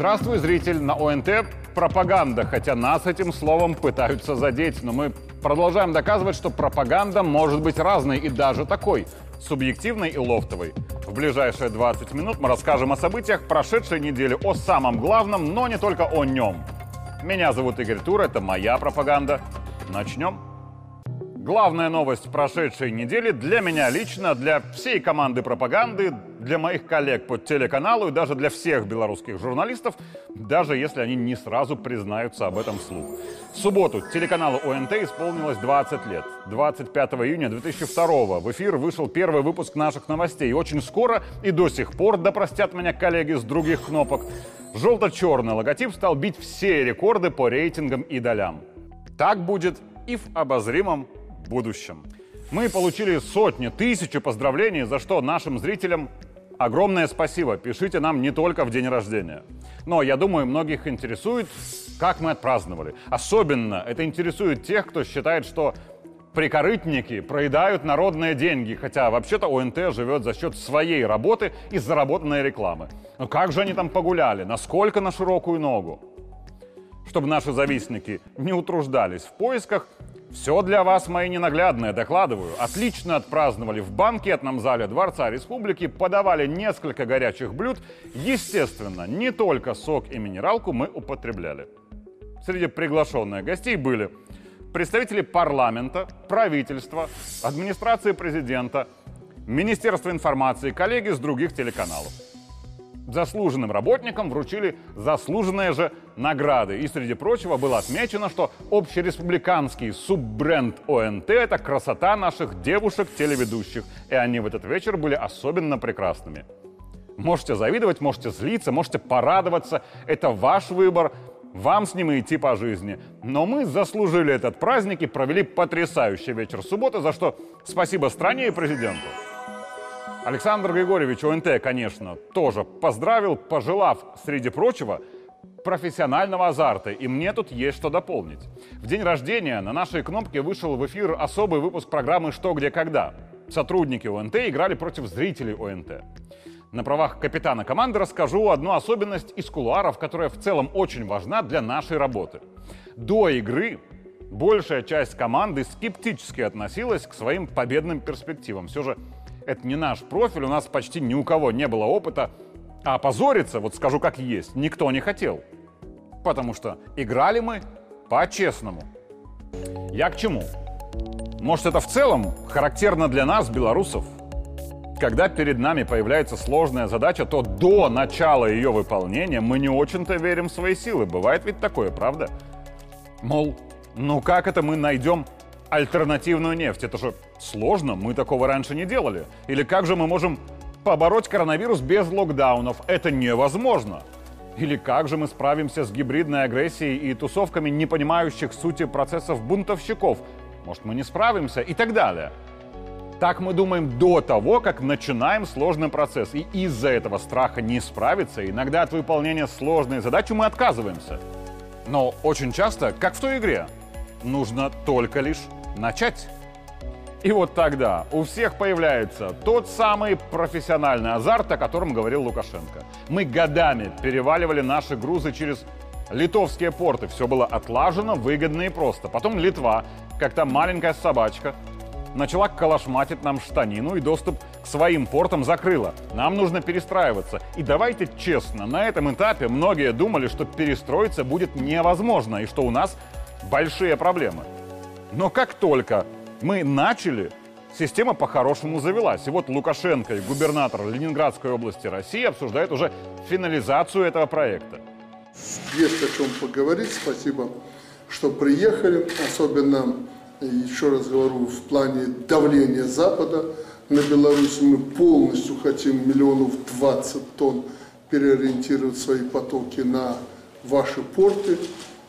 Здравствуй, зритель! На ОНТ пропаганда, хотя нас этим словом пытаются задеть, но мы продолжаем доказывать, что пропаганда может быть разной и даже такой, субъективной и лофтовой. В ближайшие 20 минут мы расскажем о событиях прошедшей недели, о самом главном, но не только о нем. Меня зовут Игорь Тур, это моя пропаганда. Начнем. Главная новость прошедшей недели для меня лично, для всей команды пропаганды, для моих коллег по телеканалу и даже для всех белорусских журналистов, даже если они не сразу признаются об этом вслух. В субботу телеканалу ОНТ исполнилось 20 лет. 25 июня 2002 в эфир вышел первый выпуск наших новостей. Очень скоро и до сих пор, да меня коллеги с других кнопок, желто-черный логотип стал бить все рекорды по рейтингам и долям. Так будет и в обозримом будущем. Мы получили сотни, тысячи поздравлений, за что нашим зрителям огромное спасибо. Пишите нам не только в день рождения. Но я думаю, многих интересует, как мы отпраздновали. Особенно это интересует тех, кто считает, что прикорытники проедают народные деньги, хотя вообще-то ОНТ живет за счет своей работы и заработанной рекламы. Но как же они там погуляли? Насколько на широкую ногу? Чтобы наши завистники не утруждались в поисках, все для вас, мои ненаглядные, докладываю. Отлично отпраздновали в банкетном зале Дворца Республики, подавали несколько горячих блюд. Естественно, не только сок и минералку мы употребляли. Среди приглашенных гостей были представители парламента, правительства, администрации президента, Министерства информации, коллеги с других телеканалов заслуженным работникам вручили заслуженные же награды. И, среди прочего, было отмечено, что общереспубликанский суббренд ОНТ – это красота наших девушек-телеведущих. И они в этот вечер были особенно прекрасными. Можете завидовать, можете злиться, можете порадоваться. Это ваш выбор. Вам с ним идти по жизни. Но мы заслужили этот праздник и провели потрясающий вечер субботы, за что спасибо стране и президенту. Александр Григорьевич ОНТ, конечно, тоже поздравил, пожелав, среди прочего, профессионального азарта, и мне тут есть что дополнить. В день рождения на нашей кнопке вышел в эфир особый выпуск программы «Что, где, когда». Сотрудники ОНТ играли против зрителей ОНТ. На правах капитана команды расскажу одну особенность из кулуаров, которая в целом очень важна для нашей работы. До игры большая часть команды скептически относилась к своим победным перспективам. Все же это не наш профиль, у нас почти ни у кого не было опыта. А опозориться, вот скажу как есть, никто не хотел. Потому что играли мы по-честному. Я к чему? Может, это в целом характерно для нас, белорусов? Когда перед нами появляется сложная задача, то до начала ее выполнения мы не очень-то верим в свои силы. Бывает ведь такое, правда? Мол, ну как это мы найдем альтернативную нефть? Это же Сложно, мы такого раньше не делали. Или как же мы можем побороть коронавирус без локдаунов? Это невозможно. Или как же мы справимся с гибридной агрессией и тусовками не понимающих сути процессов бунтовщиков? Может, мы не справимся? И так далее. Так мы думаем до того, как начинаем сложный процесс. И из-за этого страха не справиться, иногда от выполнения сложной задачи мы отказываемся. Но очень часто, как в той игре, нужно только лишь начать. И вот тогда у всех появляется тот самый профессиональный азарт, о котором говорил Лукашенко. Мы годами переваливали наши грузы через литовские порты. Все было отлажено, выгодно и просто. Потом Литва, как то маленькая собачка, начала калашматить нам штанину и доступ к своим портам закрыла. Нам нужно перестраиваться. И давайте честно, на этом этапе многие думали, что перестроиться будет невозможно и что у нас большие проблемы. Но как только мы начали, система по-хорошему завелась. И вот Лукашенко и губернатор Ленинградской области России обсуждают уже финализацию этого проекта. Есть о чем поговорить. Спасибо, что приехали. Особенно, еще раз говорю, в плане давления Запада на Беларусь мы полностью хотим миллионов 20 тонн переориентировать свои потоки на ваши порты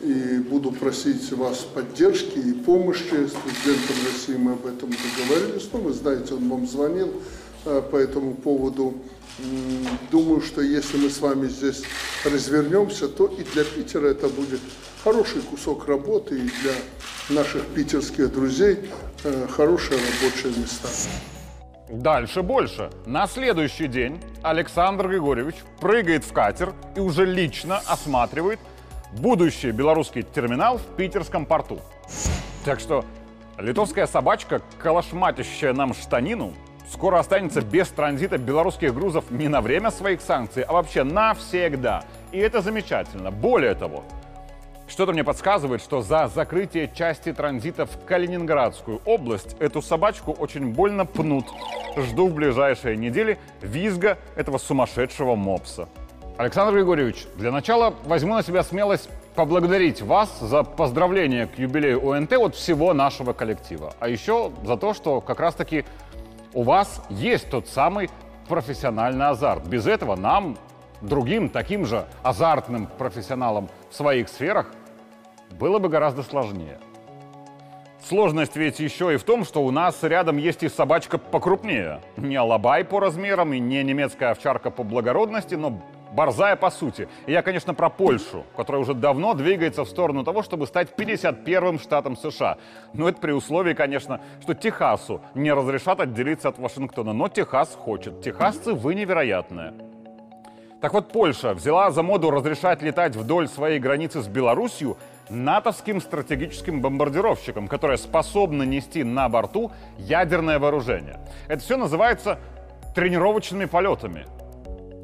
и буду просить вас поддержки и помощи. С президентом России мы об этом договорились. Ну, вы знаете, он вам звонил э, по этому поводу. Думаю, что если мы с вами здесь развернемся, то и для Питера это будет хороший кусок работы, и для наших питерских друзей э, хорошие рабочие места. Дальше больше. На следующий день Александр Григорьевич прыгает в катер и уже лично осматривает будущий белорусский терминал в питерском порту. Так что литовская собачка, калашматящая нам штанину, скоро останется без транзита белорусских грузов не на время своих санкций, а вообще навсегда. И это замечательно. Более того, что-то мне подсказывает, что за закрытие части транзита в Калининградскую область эту собачку очень больно пнут. Жду в ближайшие недели визга этого сумасшедшего мопса. Александр Григорьевич, для начала возьму на себя смелость поблагодарить вас за поздравление к юбилею ОНТ от всего нашего коллектива. А еще за то, что как раз-таки у вас есть тот самый профессиональный азарт. Без этого нам, другим таким же азартным профессионалам в своих сферах, было бы гораздо сложнее. Сложность ведь еще и в том, что у нас рядом есть и собачка покрупнее. Не алабай по размерам и не немецкая овчарка по благородности, но борзая по сути. И я, конечно, про Польшу, которая уже давно двигается в сторону того, чтобы стать 51-м штатом США. Но это при условии, конечно, что Техасу не разрешат отделиться от Вашингтона. Но Техас хочет. Техасцы, вы невероятные. Так вот, Польша взяла за моду разрешать летать вдоль своей границы с Белоруссией натовским стратегическим бомбардировщиком, которое способно нести на борту ядерное вооружение. Это все называется тренировочными полетами.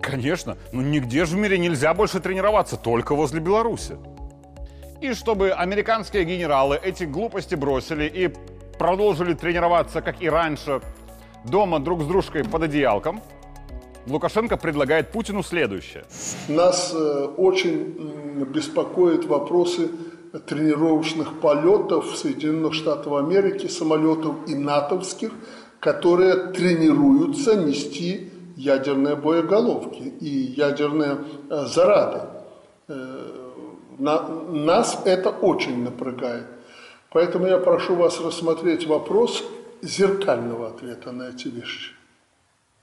Конечно, но нигде же в мире нельзя больше тренироваться, только возле Беларуси. И чтобы американские генералы эти глупости бросили и продолжили тренироваться, как и раньше, дома друг с дружкой под одеялком, Лукашенко предлагает Путину следующее. Нас э, очень беспокоят вопросы тренировочных полетов Соединенных Штатах Америки, самолетов и натовских, которые тренируются нести ядерные боеголовки и ядерные э, зарады. Э, на, нас это очень напрягает. Поэтому я прошу вас рассмотреть вопрос зеркального ответа на эти вещи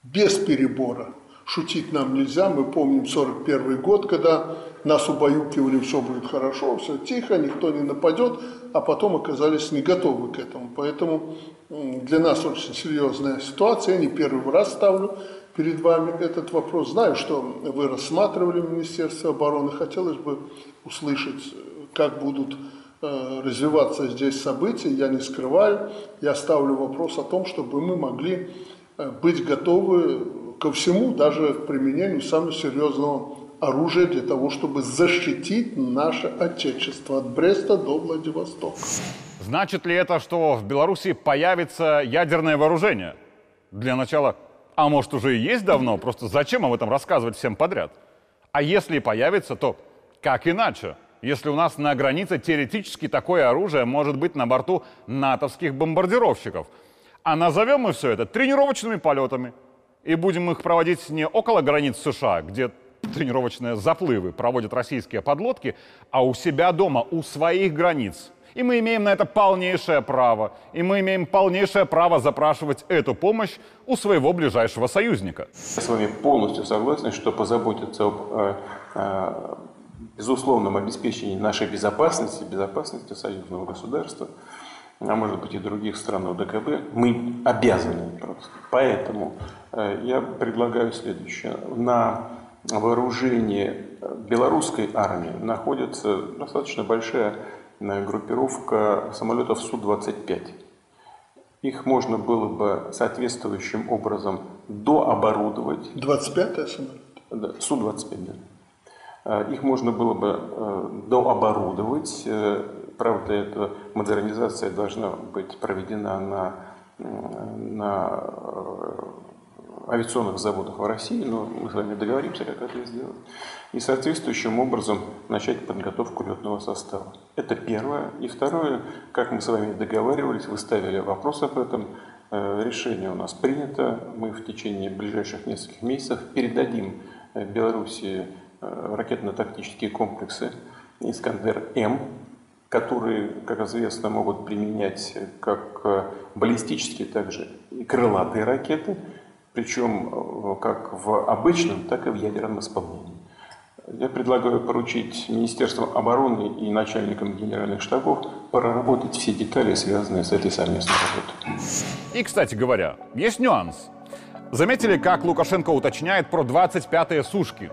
без перебора. Шутить нам нельзя, мы помним 41 год, когда нас убаюкивали, все будет хорошо, все тихо, никто не нападет, а потом оказались не готовы к этому. Поэтому для нас очень серьезная ситуация, я не первый раз ставлю перед вами этот вопрос. Знаю, что вы рассматривали Министерство обороны, хотелось бы услышать, как будут э, развиваться здесь события, я не скрываю, я ставлю вопрос о том, чтобы мы могли Э, быть готовы ко всему, даже к применению самого серьезного оружия для того, чтобы защитить наше Отечество от Бреста до Владивостока. Значит ли это, что в Беларуси появится ядерное вооружение? Для начала, а может уже и есть давно, просто зачем об этом рассказывать всем подряд? А если и появится, то как иначе? Если у нас на границе теоретически такое оружие может быть на борту натовских бомбардировщиков – а назовем мы все это тренировочными полетами. И будем их проводить не около границ США, где тренировочные заплывы проводят российские подлодки, а у себя дома, у своих границ. И мы имеем на это полнейшее право. И мы имеем полнейшее право запрашивать эту помощь у своего ближайшего союзника. Я с вами полностью согласен, что позаботиться об э, э, безусловном обеспечении нашей безопасности, безопасности союзного государства – а может быть и других стран ОДКБ, мы обязаны просто. Поэтому э, я предлагаю следующее. На вооружении белорусской армии находится достаточно большая э, группировка самолетов Су-25. Их можно было бы соответствующим образом дооборудовать. 25-е самолет? Да, Су-25, да. Э, их можно было бы дооборудовать Правда, эта модернизация должна быть проведена на, на э, авиационных заводах в России, но мы с вами договоримся, как это сделать, и соответствующим образом начать подготовку летного состава. Это первое. И второе, как мы с вами договаривались, вы ставили вопрос об этом, э, решение у нас принято, мы в течение ближайших нескольких месяцев передадим э, Белоруссии ракетно-тактические комплексы «Искандер-М», которые, как известно, могут применять как э, баллистические, так же и крылатые ракеты, причем э, как в обычном, так и в ядерном исполнении. Я предлагаю поручить Министерству обороны и начальникам генеральных штабов проработать все детали, связанные с этой совместной работой. И, кстати говоря, есть нюанс. Заметили, как Лукашенко уточняет про 25-е сушки?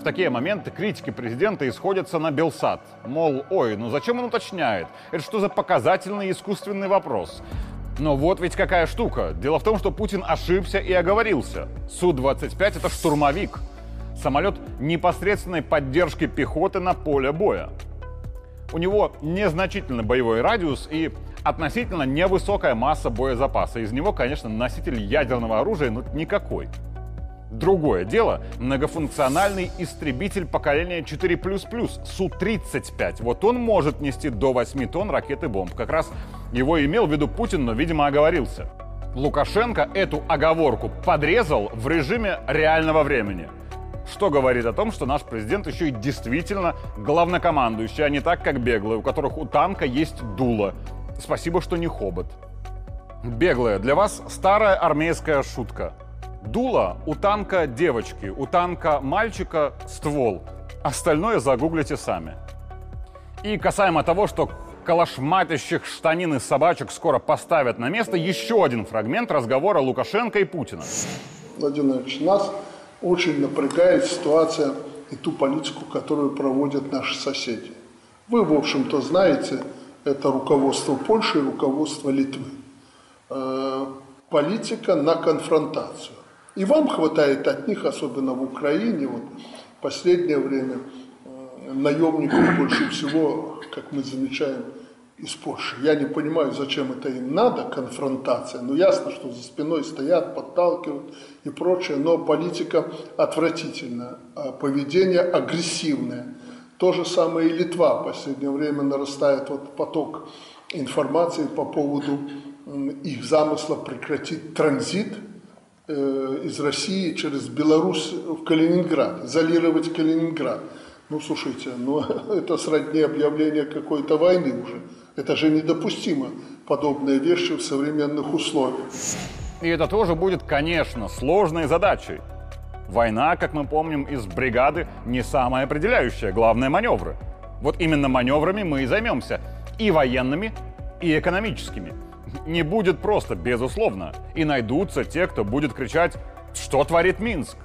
В такие моменты критики президента исходятся на Белсат. Мол, ой, ну зачем он уточняет? Это что за показательный искусственный вопрос? Но вот ведь какая штука. Дело в том, что Путин ошибся и оговорился. Су-25 — это штурмовик. Самолет непосредственной поддержки пехоты на поле боя. У него незначительный боевой радиус и относительно невысокая масса боезапаса. Из него, конечно, носитель ядерного оружия, но никакой. Другое дело — многофункциональный истребитель поколения 4++, Су-35. Вот он может нести до 8 тонн ракеты бомб. Как раз его имел в виду Путин, но, видимо, оговорился. Лукашенко эту оговорку подрезал в режиме реального времени. Что говорит о том, что наш президент еще и действительно главнокомандующий, а не так, как беглые, у которых у танка есть дуло. Спасибо, что не хобот. Беглая, для вас старая армейская шутка – Дуло у танка девочки, у танка мальчика ствол. Остальное загуглите сами. И касаемо того, что калашматящих штанин и собачек скоро поставят на место, еще один фрагмент разговора Лукашенко и Путина. Владимир Владимирович, нас очень напрягает ситуация и ту политику, которую проводят наши соседи. Вы, в общем-то, знаете, это руководство Польши и руководство Литвы. Э, политика на конфронтацию. И вам хватает от них, особенно в Украине, вот в последнее время э, наемников больше всего, как мы замечаем, из Польши. Я не понимаю, зачем это им надо, конфронтация. Ну, ясно, что за спиной стоят, подталкивают и прочее, но политика отвратительная, а поведение агрессивное. То же самое и Литва. В последнее время нарастает вот поток информации по поводу их замысла прекратить транзит Э, из России через Беларусь в Калининград, изолировать Калининград. Ну, слушайте, ну, это сродни объявления какой-то войны уже. Это же недопустимо, подобные вещи в современных условиях. И это тоже будет, конечно, сложной задачей. Война, как мы помним из бригады, не самая определяющая, главное маневры. Вот именно маневрами мы и займемся. И военными, и экономическими – не будет просто, безусловно. И найдутся те, кто будет кричать «Что творит Минск?».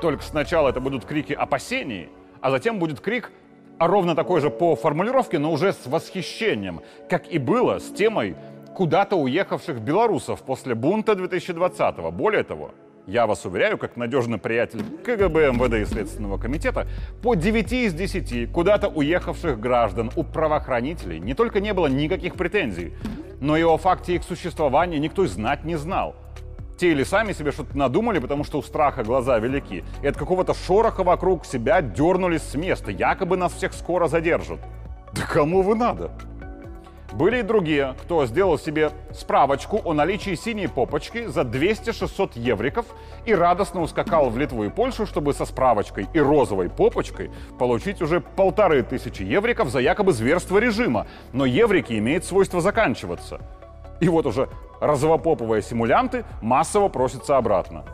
Только сначала это будут крики опасений, а затем будет крик ровно такой же по формулировке, но уже с восхищением, как и было с темой куда-то уехавших белорусов после бунта 2020-го. Более того, я вас уверяю, как надежный приятель КГБ, МВД и Следственного комитета, по 9 из 10 куда-то уехавших граждан у правоохранителей не только не было никаких претензий, но и о факте их существования никто знать не знал. Те или сами себе что-то надумали, потому что у страха глаза велики, и от какого-то шороха вокруг себя дернулись с места, якобы нас всех скоро задержат. Да кому вы надо? Были и другие, кто сделал себе справочку о наличии синей попочки за 200-600 евриков и радостно ускакал в Литву и Польшу, чтобы со справочкой и розовой попочкой получить уже полторы тысячи евриков за якобы зверство режима. Но еврики имеют свойство заканчиваться. И вот уже розовопоповые симулянты массово просятся обратно.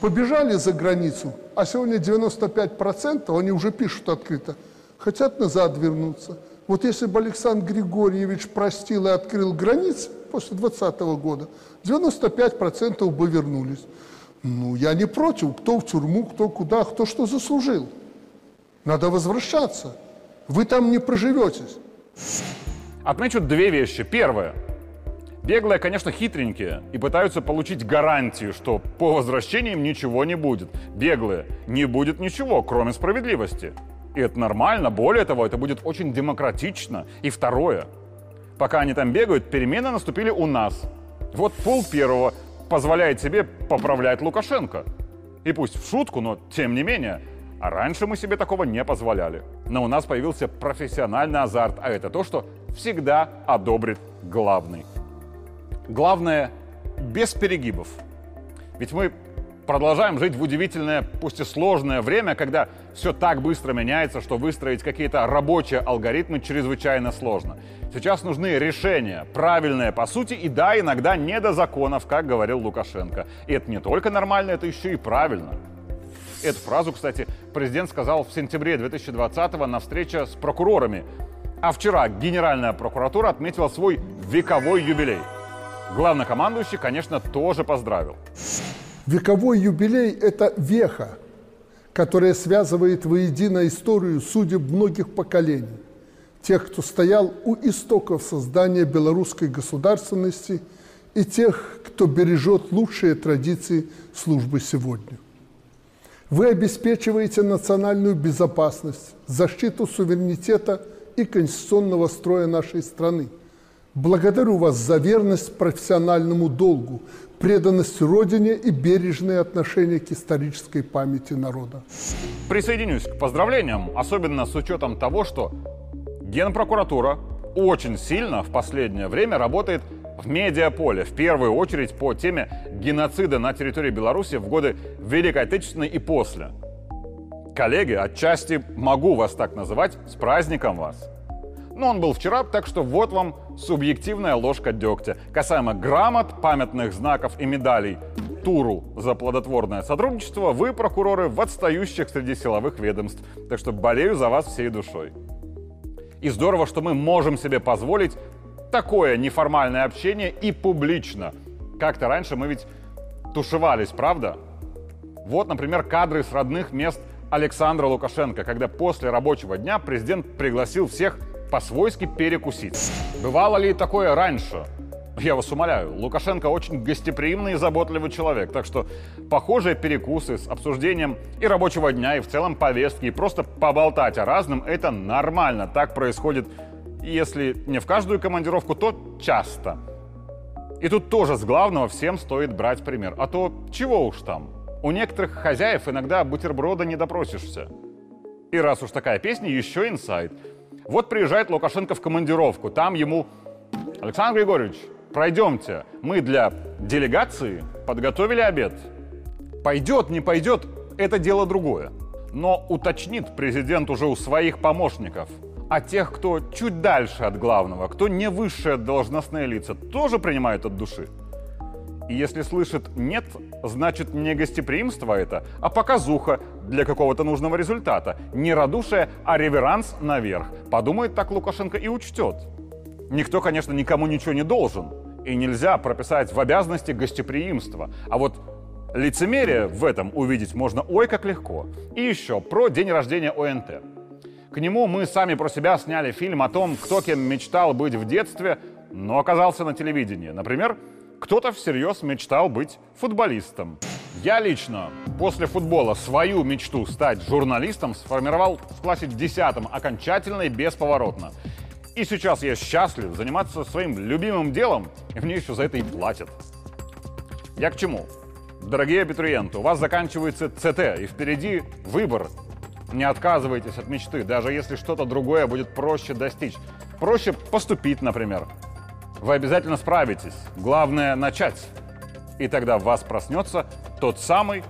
Побежали за границу, а сегодня 95% они уже пишут открыто, хотят назад вернуться – вот если бы Александр Григорьевич простил и открыл границы после 2020 года, 95% бы вернулись. Ну, я не против, кто в тюрьму, кто куда, кто что заслужил. Надо возвращаться. Вы там не проживетесь. Отмечу две вещи. Первое. Беглые, конечно, хитренькие и пытаются получить гарантию, что по возвращении им ничего не будет. Беглые, не будет ничего, кроме справедливости. И это нормально. Более того, это будет очень демократично. И второе. Пока они там бегают, перемены наступили у нас. Вот пол первого позволяет себе поправлять Лукашенко. И пусть в шутку, но тем не менее. А раньше мы себе такого не позволяли. Но у нас появился профессиональный азарт, а это то, что всегда одобрит главный. Главное, без перегибов. Ведь мы продолжаем жить в удивительное, пусть и сложное время, когда все так быстро меняется, что выстроить какие-то рабочие алгоритмы чрезвычайно сложно. Сейчас нужны решения, правильные по сути, и да, иногда не до законов, как говорил Лукашенко. И это не только нормально, это еще и правильно. Эту фразу, кстати, президент сказал в сентябре 2020-го на встрече с прокурорами. А вчера Генеральная прокуратура отметила свой вековой юбилей. Главнокомандующий, конечно, тоже поздравил. Вековой юбилей – это веха, которая связывает воедино историю судеб многих поколений. Тех, кто стоял у истоков создания белорусской государственности и тех, кто бережет лучшие традиции службы сегодня. Вы обеспечиваете национальную безопасность, защиту суверенитета и конституционного строя нашей страны. Благодарю вас за верность профессиональному долгу, преданность Родине и бережное отношение к исторической памяти народа. Присоединюсь к поздравлениям, особенно с учетом того, что Генпрокуратура очень сильно в последнее время работает в медиаполе, в первую очередь по теме геноцида на территории Беларуси в годы Великой Отечественной и после. Коллеги, отчасти могу вас так называть, с праздником вас. Но он был вчера, так что вот вам субъективная ложка дегтя. Касаемо грамот, памятных знаков и медалей Туру за плодотворное сотрудничество, вы, прокуроры, в отстающих среди силовых ведомств. Так что болею за вас всей душой. И здорово, что мы можем себе позволить такое неформальное общение и публично. Как-то раньше мы ведь тушевались, правда? Вот, например, кадры с родных мест Александра Лукашенко, когда после рабочего дня президент пригласил всех по-свойски перекусить. Бывало ли такое раньше? Я вас умоляю, Лукашенко очень гостеприимный и заботливый человек, так что похожие перекусы с обсуждением и рабочего дня, и в целом повестки, и просто поболтать о разном, это нормально. Так происходит, если не в каждую командировку, то часто. И тут тоже с главного всем стоит брать пример. А то чего уж там. У некоторых хозяев иногда бутерброда не допросишься. И раз уж такая песня, еще инсайт. Вот приезжает Лукашенко в командировку, там ему Александр Григорьевич, пройдемте. Мы для делегации подготовили обед. Пойдет, не пойдет, это дело другое. Но уточнит президент уже у своих помощников. А тех, кто чуть дальше от главного, кто не высшие должностные лица, тоже принимают от души. И если слышит «нет», значит не гостеприимство это, а показуха для какого-то нужного результата. Не радушие, а реверанс наверх. Подумает так Лукашенко и учтет. Никто, конечно, никому ничего не должен. И нельзя прописать в обязанности гостеприимства. А вот лицемерие в этом увидеть можно ой как легко. И еще про день рождения ОНТ. К нему мы сами про себя сняли фильм о том, кто кем мечтал быть в детстве, но оказался на телевидении. Например, кто-то всерьез мечтал быть футболистом. Я лично после футбола свою мечту стать журналистом сформировал в классе 10 окончательно и бесповоротно. И сейчас я счастлив заниматься своим любимым делом, и мне еще за это и платят. Я к чему? Дорогие абитуриенты, у вас заканчивается ЦТ, и впереди выбор. Не отказывайтесь от мечты, даже если что-то другое будет проще достичь. Проще поступить, например. Вы обязательно справитесь. Главное — начать. И тогда в вас проснется тот самый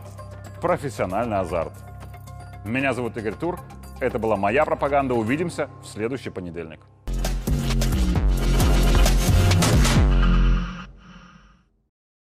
профессиональный азарт. Меня зовут Игорь Тур. Это была моя пропаганда. Увидимся в следующий понедельник.